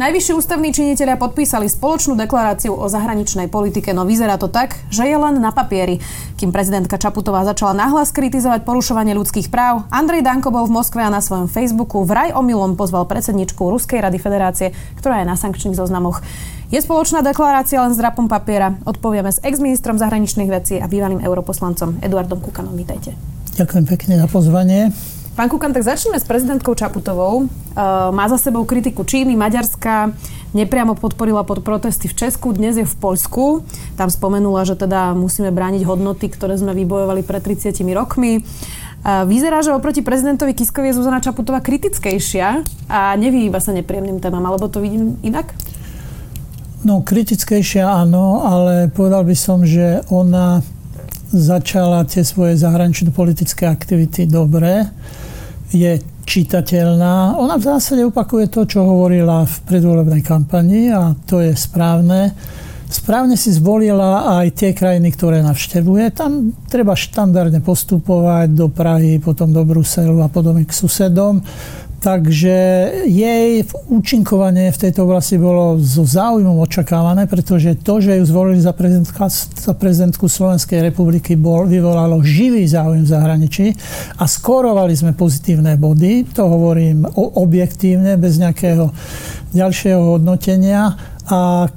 Najvyšší ústavní činiteľia podpísali spoločnú deklaráciu o zahraničnej politike, no vyzerá to tak, že je len na papieri. Kým prezidentka Čaputová začala nahlas kritizovať porušovanie ľudských práv, Andrej Danko bol v Moskve a na svojom Facebooku vraj omylom pozval predsedničku Ruskej rady federácie, ktorá je na sankčných zoznamoch. Je spoločná deklarácia len s drapom papiera? Odpovieme s ex-ministrom zahraničných vecí a bývalým europoslancom Eduardom Kukanom. Vítajte. Ďakujem pekne za pozvanie. Pán Kukan, tak začneme s prezidentkou Čaputovou. Uh, má za sebou kritiku Číny, Maďarska, nepriamo podporila pod protesty v Česku, dnes je v Poľsku. Tam spomenula, že teda musíme brániť hodnoty, ktoré sme vybojovali pred 30 rokmi. Uh, vyzerá, že oproti prezidentovi Kiskovi je Zuzana Čaputová kritickejšia a nevyhýba sa nepríjemným témam, alebo to vidím inak? No, kritickejšia áno, ale povedal by som, že ona začala tie svoje zahraničné politické aktivity dobre je čitateľná. Ona v zásade opakuje to, čo hovorila v predvolebnej kampani a to je správne. Správne si zvolila aj tie krajiny, ktoré navštevuje. Tam treba štandardne postupovať do Prahy, potom do Bruselu a podobne k susedom. Takže jej účinkovanie v tejto oblasti bolo so záujmom očakávané, pretože to, že ju zvolili za, za prezidentku Slovenskej republiky, bol, vyvolalo živý záujem v zahraničí a skorovali sme pozitívne body. To hovorím objektívne, bez nejakého ďalšieho hodnotenia. A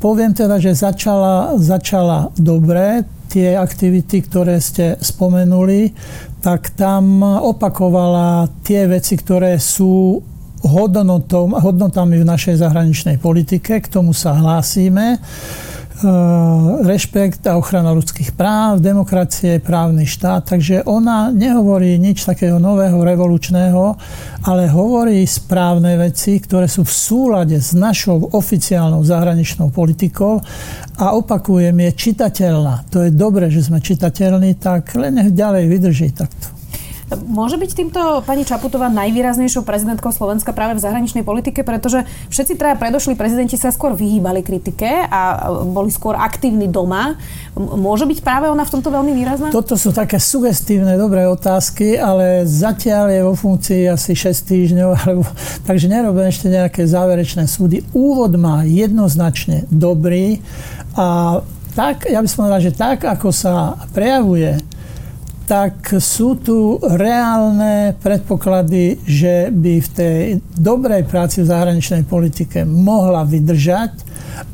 poviem teda, že začala, začala dobre tie aktivity, ktoré ste spomenuli, tak tam opakovala tie veci, ktoré sú hodnotami v našej zahraničnej politike. K tomu sa hlásime. Eh, rešpekt a ochrana ľudských práv, demokracie, právny štát. Takže ona nehovorí nič takého nového, revolučného, ale hovorí správne veci, ktoré sú v súlade s našou oficiálnou zahraničnou politikou a opakujem, je čitateľná. To je dobre, že sme čitateľní, tak len nech ďalej vydrží takto. Môže byť týmto pani Čaputová najvýraznejšou prezidentkou Slovenska práve v zahraničnej politike, pretože všetci traja predošli prezidenti sa skôr vyhýbali kritike a boli skôr aktívni doma. Môže byť práve ona v tomto veľmi výrazná? Toto sú také sugestívne, dobré otázky, ale zatiaľ je vo funkcii asi 6 týždňov, alebo, takže nerobím ešte nejaké záverečné súdy. Úvod má jednoznačne dobrý a tak, ja by som povedal, že tak, ako sa prejavuje tak sú tu reálne predpoklady, že by v tej dobrej práci v zahraničnej politike mohla vydržať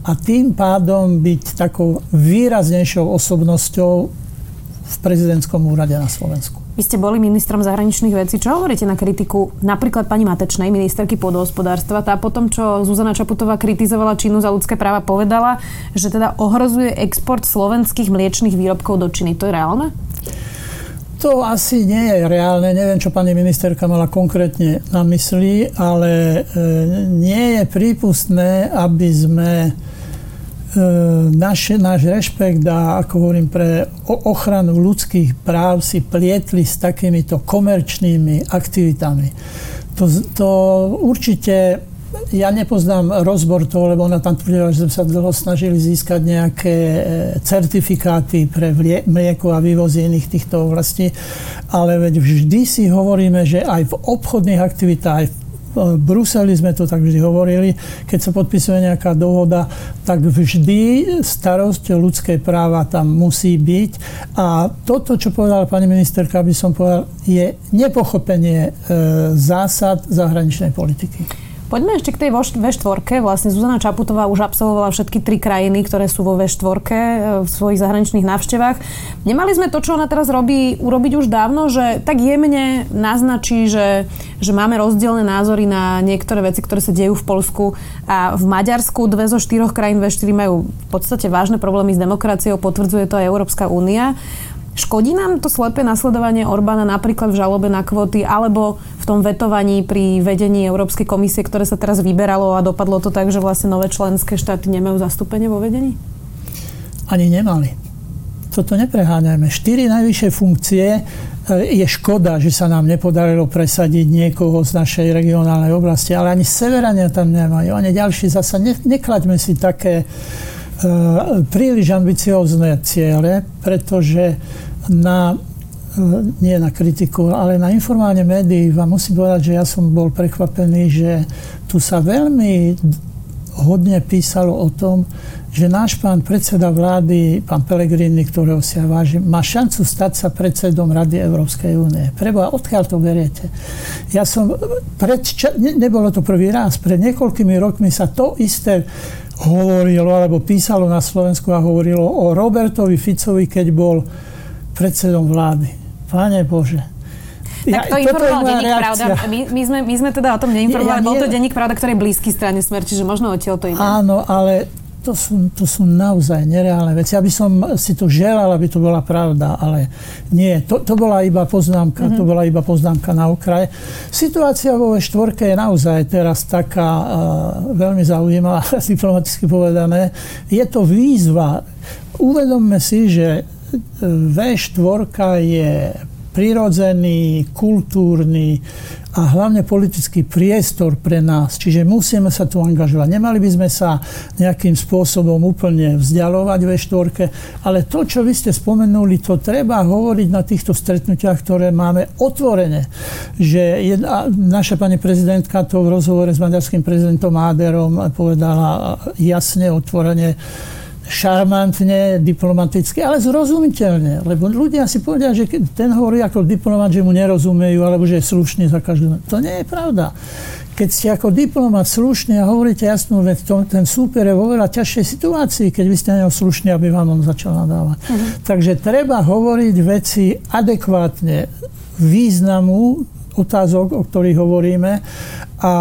a tým pádom byť takou výraznejšou osobnosťou v prezidentskom úrade na Slovensku. Vy ste boli ministrom zahraničných vecí. Čo hovoríte na kritiku napríklad pani Matečnej, ministerky pôdohospodárstva? Tá potom, čo Zuzana Čaputová kritizovala Čínu za ľudské práva, povedala, že teda ohrozuje export slovenských mliečných výrobkov do Číny. To je reálne? To asi nie je reálne. Neviem, čo pani ministerka mala konkrétne na mysli, ale e, nie je prípustné, aby sme e, náš, náš rešpekt a, ako hovorím, pre ochranu ľudských práv si plietli s takýmito komerčnými aktivitami. To, to určite ja nepoznám rozbor toho, lebo ona tam tvrdila, že sme sa dlho snažili získať nejaké e, certifikáty pre mlieko a vývozy iných týchto oblastí, ale veď vždy si hovoríme, že aj v obchodných aktivitách, aj v Bruseli sme to tak vždy hovorili, keď sa podpisuje nejaká dohoda, tak vždy starosť ľudské práva tam musí byť. A toto, čo povedala pani ministerka, by som povedal, je nepochopenie e, zásad zahraničnej politiky. Poďme ešte k tej V4. Vlastne Zuzana Čaputová už absolvovala všetky tri krajiny, ktoré sú vo V4 e, v svojich zahraničných návštevách. Nemali sme to, čo ona teraz robí, urobiť už dávno, že tak jemne naznačí, že, že máme rozdielne názory na niektoré veci, ktoré sa dejú v Polsku a v Maďarsku. Dve zo štyroch krajín V4 majú v podstate vážne problémy s demokraciou, potvrdzuje to aj Európska únia. Škodí nám to slepé nasledovanie Orbána napríklad v žalobe na kvóty alebo v tom vetovaní pri vedení Európskej komisie, ktoré sa teraz vyberalo a dopadlo to tak, že vlastne nové členské štáty nemajú zastúpenie vo vedení? Ani nemali. Toto nepreháňajme. Štyri najvyššie funkcie je škoda, že sa nám nepodarilo presadiť niekoho z našej regionálnej oblasti, ale ani severania tam nemajú, ani ďalší zasa. Ne, neklaďme si také príliš ambiciózne ciele, pretože na uh, nie na kritiku, ale na informovanie médií vám musím povedať, že ja som bol prekvapený, že tu sa veľmi hodne písalo o tom, že náš pán predseda vlády, pán Pelegrini, ktorého si ja vážim, má šancu stať sa predsedom Rady Európskej únie. Preboha, odkiaľ to beriete? Ja som, pred, ne, nebolo to prvý raz, pred niekoľkými rokmi sa to isté hovorilo, alebo písalo na Slovensku a hovorilo o Robertovi Ficovi, keď bol predsedom vlády. Pane Bože, ja, tak to informoval denník Pravda. My, my, sme, my sme teda o tom neinformovali. Ja, ja, Bol to denník Pravda, ktorý je blízky strane Smer, čiže možno odtiaľ to ide. Áno, ale to sú, to sú naozaj nereálne veci. Ja by som si to želal, aby to bola pravda, ale nie. To, to bola iba poznámka, mm-hmm. to bola iba poznámka na okraj. Situácia vo štvorke je naozaj teraz taká uh, veľmi zaujímavá, diplomaticky povedané. Je to výzva. Uvedomme si, že V4 je prirodzený, kultúrny a hlavne politický priestor pre nás. Čiže musíme sa tu angažovať. Nemali by sme sa nejakým spôsobom úplne vzdialovať ve štvorke, ale to, čo vy ste spomenuli, to treba hovoriť na týchto stretnutiach, ktoré máme otvorene. Že jedna, naša pani prezidentka to v rozhovore s maďarským prezidentom Áderom povedala jasne, otvorene, šarmantne, diplomaticky, ale zrozumiteľne. Lebo ľudia si povedia, že ten hovorí ako diplomat, že mu nerozumejú, alebo že je slušný za každú... To nie je pravda. Keď ste ako diplomat slušný a hovoríte jasnú vec, to, ten súper je vo veľa ťažšej situácii, keď vy ste neho slušný, aby vám on začal nadávať. Uh-huh. Takže treba hovoriť veci adekvátne významu otázok, o ktorých hovoríme. A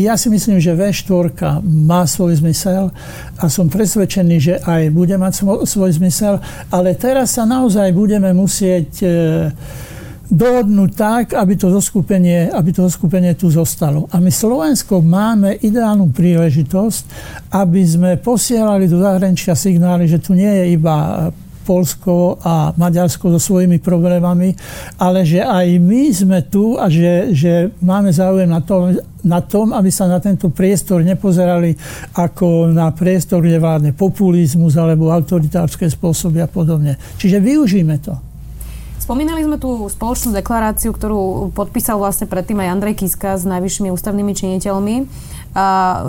ja si myslím, že V4 má svoj zmysel a som presvedčený, že aj bude mať svoj zmysel, ale teraz sa naozaj budeme musieť e, dohodnúť tak, aby to, zoskupenie, aby to zoskupenie tu zostalo. A my Slovensko máme ideálnu príležitosť, aby sme posielali do zahraničia signály, že tu nie je iba Polsko a Maďarsko so svojimi problémami, ale že aj my sme tu a že, že máme záujem na tom, na tom, aby sa na tento priestor nepozerali ako na priestor, kde vládne populizmus alebo autoritárske spôsoby a podobne. Čiže využíme to. Spomínali sme tú spoločnú deklaráciu, ktorú podpísal vlastne predtým aj Andrej Kiska s najvyššími ústavnými činiteľmi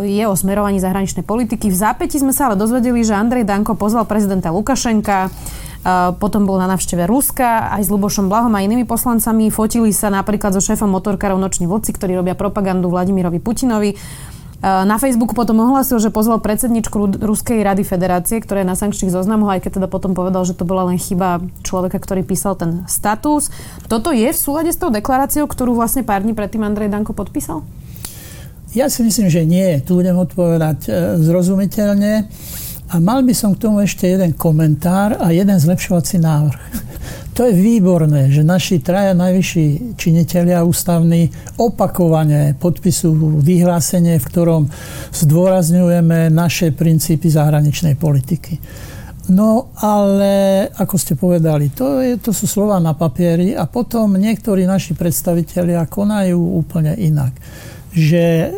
je o smerovaní zahraničnej politiky. V zápäti sme sa ale dozvedeli, že Andrej Danko pozval prezidenta Lukašenka, potom bol na návšteve Ruska aj s Lubošom Blahom a inými poslancami. Fotili sa napríklad so šéfom motorkárov Noční vodci, ktorí robia propagandu Vladimirovi Putinovi. Na Facebooku potom ohlasil, že pozval predsedničku Ruskej rady federácie, ktorá je na sankčných zoznamoch, aj keď teda potom povedal, že to bola len chyba človeka, ktorý písal ten status. Toto je v súlade s tou deklaráciou, ktorú vlastne pár dní predtým Andrej Danko podpísal? Ja si myslím, že nie. Tu budem odpovedať e, zrozumiteľne. A mal by som k tomu ešte jeden komentár a jeden zlepšovací návrh. To je výborné, že naši traja najvyšší činiteľia ústavní opakovane podpisujú vyhlásenie, v ktorom zdôrazňujeme naše princípy zahraničnej politiky. No ale, ako ste povedali, to, je, to sú slova na papieri a potom niektorí naši predstavitelia konajú úplne inak že e,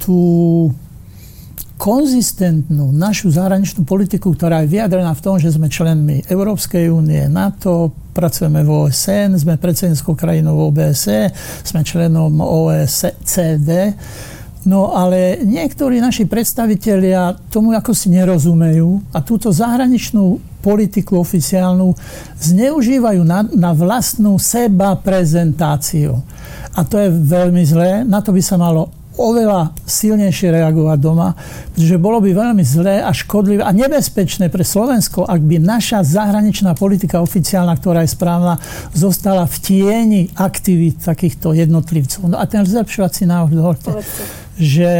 tú konzistentnú našu zahraničnú politiku, ktorá je vyjadrená v tom, že sme členmi Európskej únie, NATO, pracujeme v OSN, sme predsednickou krajinou OBSE, sme členom OECD. No ale niektorí naši predstavitelia tomu ako si nerozumejú a túto zahraničnú politiku oficiálnu zneužívajú na, na vlastnú seba prezentáciu. A to je veľmi zlé. Na to by sa malo oveľa silnejšie reagovať doma, pretože bolo by veľmi zlé a škodlivé a nebezpečné pre Slovensko, ak by naša zahraničná politika oficiálna, ktorá je správna, zostala v tieni aktivít takýchto jednotlivcov. No a ten zlepšovací návrh, dohoďte, že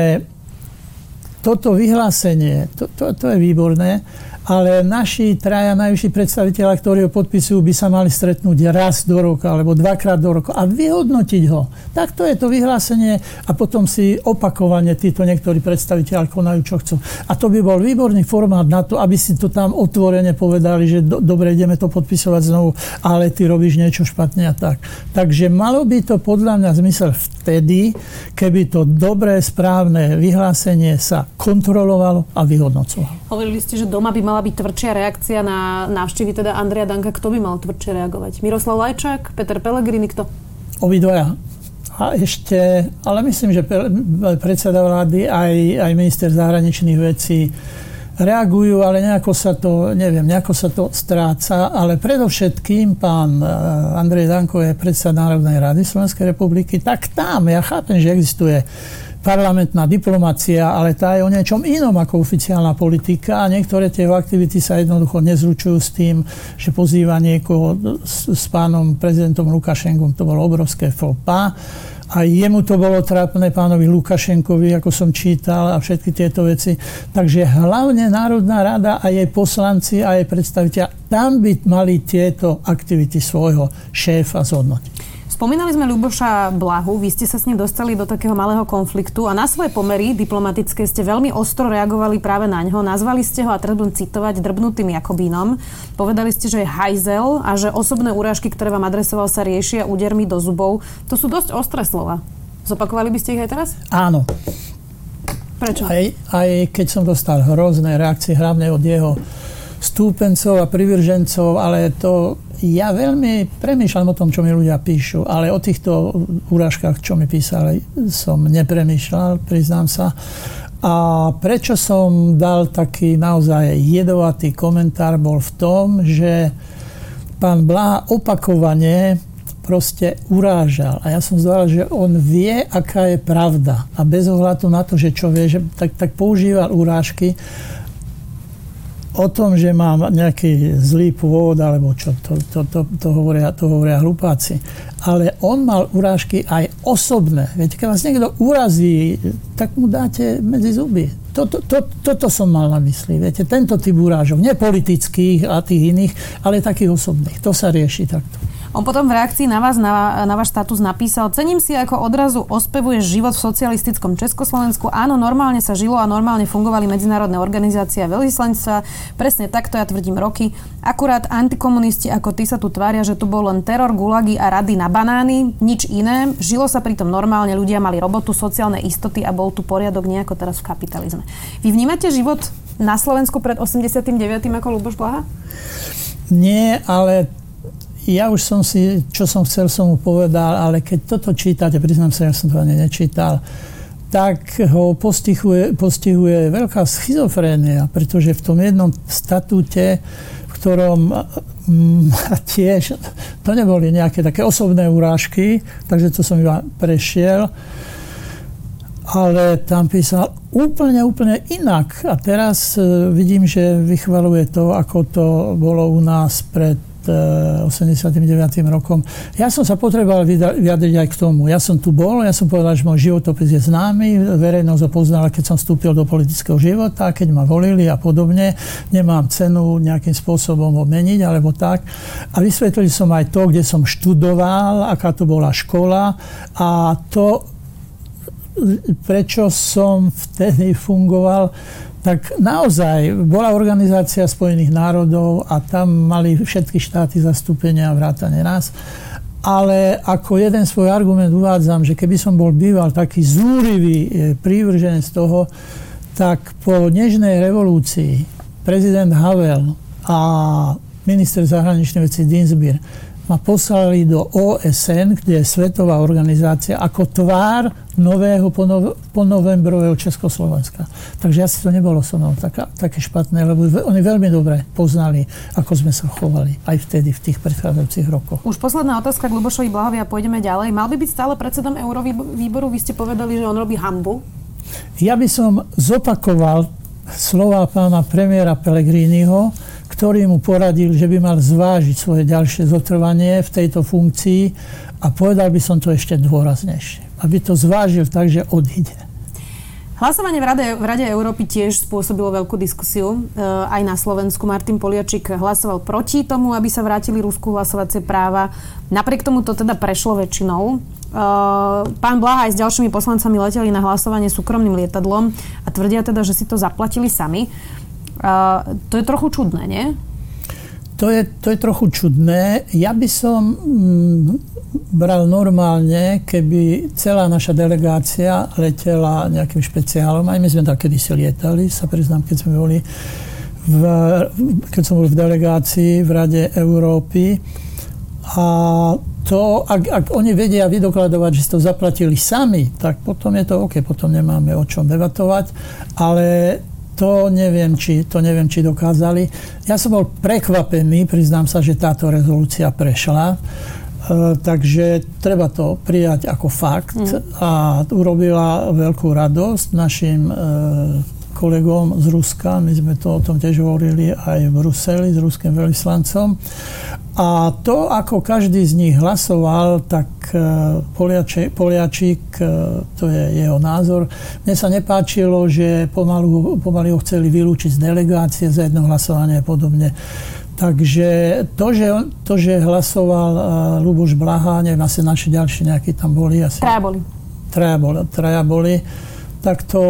toto vyhlásenie, to, to, to je výborné, ale naši traja najvyšší predstaviteľa, ktorí ho podpisujú, by sa mali stretnúť raz do roka alebo dvakrát do roka a vyhodnotiť ho. Tak to je to vyhlásenie a potom si opakovane títo niektorí predstaviteľ konajú, čo chcú. A to by bol výborný formát na to, aby si to tam otvorene povedali, že do, dobre, ideme to podpisovať znovu, ale ty robíš niečo špatne a tak. Takže malo by to podľa mňa zmysel vtedy, keby to dobré, správne vyhlásenie sa kontrolovalo a vyhodnocovalo. Hovorili ste, že doma by mala byť tvrdšia reakcia na návštevy teda Andrea Danka. Kto by mal tvrdšie reagovať? Miroslav Lajčák? Peter Pellegrini? Kto? Obidvaja. A ešte, ale myslím, že predseda vlády aj, aj minister zahraničných vecí reagujú, ale nejako sa to, neviem, nejako sa to stráca, ale predovšetkým pán eh, Andrej Danko je predseda Národnej rady Slovenskej republiky, tak tam, ja chápem, že existuje parlamentná diplomacia, ale tá je o niečom inom ako oficiálna politika a niektoré tie aktivity sa jednoducho nezručujú s tým, že pozýva niekoho s, s pánom prezidentom Lukašenkom. To bolo obrovské pas. A jemu to bolo trápne pánovi Lukašenkovi, ako som čítal a všetky tieto veci. Takže hlavne Národná rada a jej poslanci a jej predstaviteľ, tam by mali tieto aktivity svojho šéfa zhodnotiť. Spomínali sme Ľuboša Blahu, vy ste sa s ním dostali do takého malého konfliktu a na svoje pomery diplomatické ste veľmi ostro reagovali práve na ňo. Nazvali ste ho, a teraz budem citovať, drbnutým Jakobínom. Povedali ste, že je hajzel a že osobné úražky, ktoré vám adresoval, sa riešia údermi do zubov. To sú dosť ostré slova. Zopakovali by ste ich aj teraz? Áno. Prečo? Aj, aj keď som dostal hrozné reakcie, hlavne od jeho stúpencov a privržencov, ale to ja veľmi premýšľam o tom, čo mi ľudia píšu, ale o týchto úražkách, čo mi písali, som nepremýšľal, priznám sa. A prečo som dal taký naozaj jedovatý komentár, bol v tom, že pán Blaha opakovane proste urážal. A ja som zdal, že on vie, aká je pravda. A bez ohľadu na to, že čo vie, že tak, tak používal urážky o tom, že mám nejaký zlý pôvod, alebo čo, to, to, to, to, hovoria, to hovoria hlupáci. Ale on mal urážky aj osobné. Viete, keď vás niekto urazí, tak mu dáte medzi zuby. Toto, to, toto som mal na mysli. Viete, tento typ urážok. Nie politických a tých iných, ale takých osobných. To sa rieši takto. On potom v reakcii na vás, na, na váš status napísal, cením si, ako odrazu ospevuje život v socialistickom Československu. Áno, normálne sa žilo a normálne fungovali medzinárodné organizácie a veľvyslanectva. Presne takto ja tvrdím roky. Akurát antikomunisti ako ty sa tu tvária, že tu bol len teror, gulagy a rady na banány, nič iné. Žilo sa pritom normálne, ľudia mali robotu, sociálne istoty a bol tu poriadok nejako teraz v kapitalizme. Vy vnímate život na Slovensku pred 89. ako Luboš Blaha? Nie, ale ja už som si, čo som chcel, som mu povedal, ale keď toto čítate, priznám sa, ja som to ani nečítal, tak ho postihuje, postihuje veľká schizofrénia, pretože v tom jednom statúte, v ktorom mm, tiež, to neboli nejaké také osobné urážky, takže to som iba prešiel, ale tam písal úplne, úplne inak. A teraz e, vidím, že vychvaluje to, ako to bolo u nás pred 89. rokom. Ja som sa potreboval vyjadriť aj k tomu. Ja som tu bol, ja som povedal, že môj životopis je známy, verejnosť ho poznala, keď som vstúpil do politického života, keď ma volili a podobne. Nemám cenu nejakým spôsobom ho meniť alebo tak. A vysvetlil som aj to, kde som študoval, aká to bola škola a to, prečo som vtedy fungoval tak naozaj bola organizácia Spojených národov a tam mali všetky štáty zastúpenia vrátane nás. Ale ako jeden svoj argument uvádzam, že keby som bol býval taký zúrivý e, prívrženec toho, tak po Nežnej revolúcii prezident Havel a minister zahraničnej veci Dinsbier ma poslali do OSN, kde je svetová organizácia, ako tvár nového po novembrového Československa. Takže asi to nebolo so mnou taká, také špatné, lebo oni veľmi dobre poznali, ako sme sa chovali aj vtedy, v tých predchádzajúcich rokoch. Už posledná otázka k Lubošovi Blahovi a pôjdeme ďalej. Mal by byť stále predsedom Eurovýboru? Vy ste povedali, že on robí hambu. Ja by som zopakoval slova pána premiéra Pellegriniho, ktorý mu poradil, že by mal zvážiť svoje ďalšie zotrvanie v tejto funkcii a povedal by som to ešte dôraznejšie. Aby to zvážil tak, že odíde. Hlasovanie v Rade, v Rade Európy tiež spôsobilo veľkú diskusiu. E, aj na Slovensku Martin Poliačik hlasoval proti tomu, aby sa vrátili Rusku hlasovacie práva. Napriek tomu to teda prešlo väčšinou. E, pán Blaha aj s ďalšími poslancami leteli na hlasovanie súkromným lietadlom a tvrdia teda, že si to zaplatili sami. E, to je trochu čudné, nie? To je, to je trochu čudné. Ja by som mm, bral normálne, keby celá naša delegácia letela nejakým špeciálom. Aj my sme tam kedysi lietali, sa priznám, keď sme boli v, keď som bol v delegácii v Rade Európy. A to, ak, ak oni vedia vydokladovať, že si to zaplatili sami, tak potom je to OK, potom nemáme o čom debatovať. Ale to neviem, či, to neviem, či dokázali. Ja som bol prekvapený, priznám sa, že táto rezolúcia prešla. E, takže treba to prijať ako fakt mm. a urobila veľkú radosť našim e, kolegom z Ruska. My sme to o tom tiež hovorili aj v Bruseli s ruským veľvyslancom. A to, ako každý z nich hlasoval, tak e, Poliačik, Poliačik e, to je jeho názor. Mne sa nepáčilo, že pomalu, pomaly ho chceli vylúčiť z delegácie za jedno hlasovanie a podobne. Takže to, že, to, že hlasoval uh, Luboš Blaha, neviem, asi naši ďalší nejakí tam boli. Asi, traja boli. Traja boli. Traja boli tak to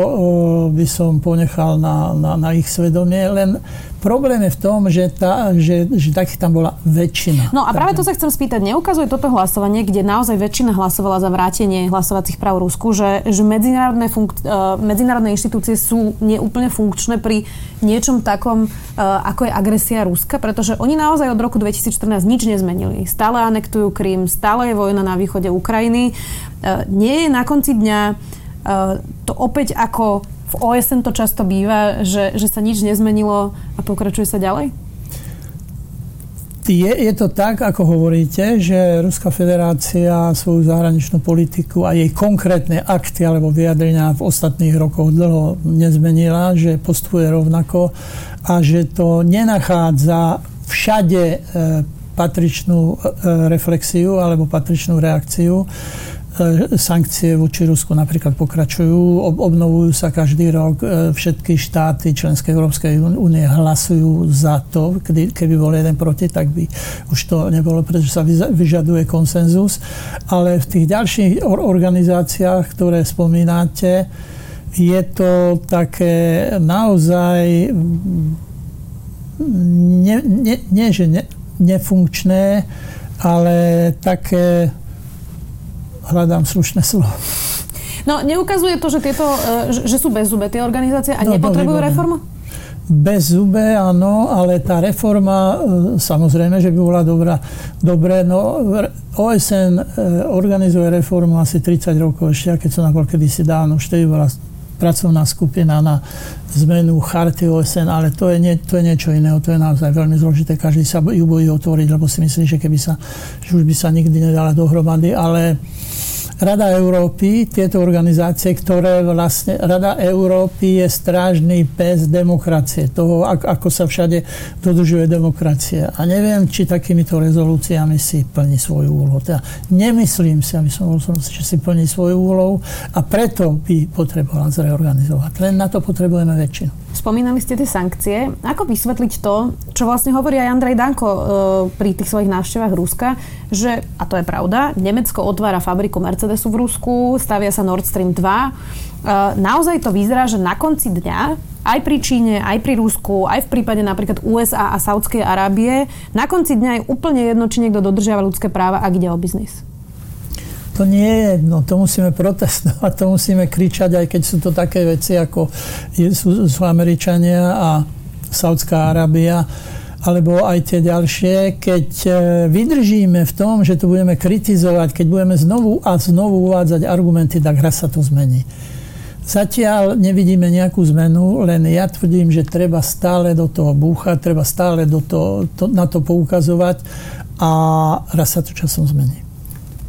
by som ponechal na, na, na ich svedomie. Len problém je v tom, že, tá, že, že takých tam bola väčšina. No a práve to sa chcem spýtať. Neukazuje toto hlasovanie, kde naozaj väčšina hlasovala za vrátenie hlasovacích práv Rusku, že, že medzinárodné, funk, uh, medzinárodné inštitúcie sú neúplne funkčné pri niečom takom, uh, ako je agresia Ruska, pretože oni naozaj od roku 2014 nič nezmenili. Stále anektujú Krym, stále je vojna na východe Ukrajiny. Uh, nie je na konci dňa to opäť ako v OSN to často býva, že, že sa nič nezmenilo a pokračuje sa ďalej? Je, je to tak, ako hovoríte, že Ruská federácia svoju zahraničnú politiku a jej konkrétne akty alebo vyjadrenia v ostatných rokoch dlho nezmenila, že postupuje rovnako a že to nenachádza všade e, patričnú e, reflexiu alebo patričnú reakciu. E, sankcie voči Rusku napríklad pokračujú, obnovujú sa každý rok, e, všetky štáty členskej Európskej únie hlasujú za to, kedy, keby bol jeden proti, tak by už to nebolo, pretože sa vyžaduje konsenzus. Ale v tých ďalších organizáciách, ktoré spomínate, je to také naozaj nie, nie, nie že ne, nefunkčné, ale také hľadám slušné slovo. No, neukazuje to, že, tieto, e, že sú bez zube tie organizácie a no, nepotrebujú no, reformu? Bez zube, áno, ale tá reforma, e, samozrejme, že by bola dobrá. Dobre, no OSN e, organizuje reformu asi 30 rokov ešte, keď som napol kedysi dávno, už vtedy bola pracovná skupina na zmenu charty OSN, ale to je, nie, to je niečo iného, to je naozaj veľmi zložité, každý sa ju bojí otvoriť, lebo si myslí, že keby sa, že už by sa nikdy nedala dohromady, ale Rada Európy, tieto organizácie, ktoré vlastne... Rada Európy je strážny pes demokracie, toho, ako sa všade dodržuje demokracia. A neviem, či takýmito rezolúciami si plní svoju úlohu. Teda nemyslím si, aby som bol som že si plní svoju úlohu a preto by potrebovala zreorganizovať. Len na to potrebujeme väčšinu. Spomínali ste tie sankcie. Ako vysvetliť to, čo vlastne hovorí aj Andrej Danko e, pri tých svojich návštevách Ruska, že, a to je pravda, Nemecko otvára fabriku Mercedesu v Rusku, stavia sa Nord Stream 2. E, naozaj to vyzerá, že na konci dňa aj pri Číne, aj pri Rusku, aj v prípade napríklad USA a Saudskej Arábie, na konci dňa je úplne jedno, či niekto dodržiava ľudské práva, ak ide o biznis. To nie je jedno, to musíme protestovať, to musíme kričať, aj keď sú to také veci, ako sú, sú Američania a Saudská Arábia, alebo aj tie ďalšie, keď e, vydržíme v tom, že to budeme kritizovať, keď budeme znovu a znovu uvádzať argumenty, tak raz sa to zmení. Zatiaľ nevidíme nejakú zmenu, len ja tvrdím, že treba stále do toho búchať, treba stále do toho, to, na to poukazovať a raz sa to časom zmení.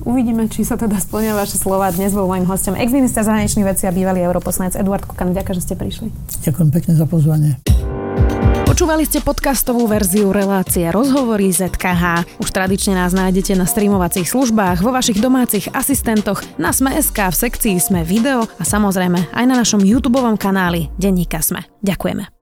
Uvidíme, či sa teda splnia vaše slova. Dnes bol môjim hostom ex-minister zahraničných vecí a bývalý europoslanec Eduard Kukan. Ďakujem, že ste prišli. Ďakujem pekne za pozvanie. Počúvali ste podcastovú verziu relácie Rozhovory ZKH. Už tradične nás nájdete na streamovacích službách, vo vašich domácich asistentoch, na Sme.sk, v sekcii Sme video a samozrejme aj na našom YouTube kanáli Denníka Sme. Ďakujeme.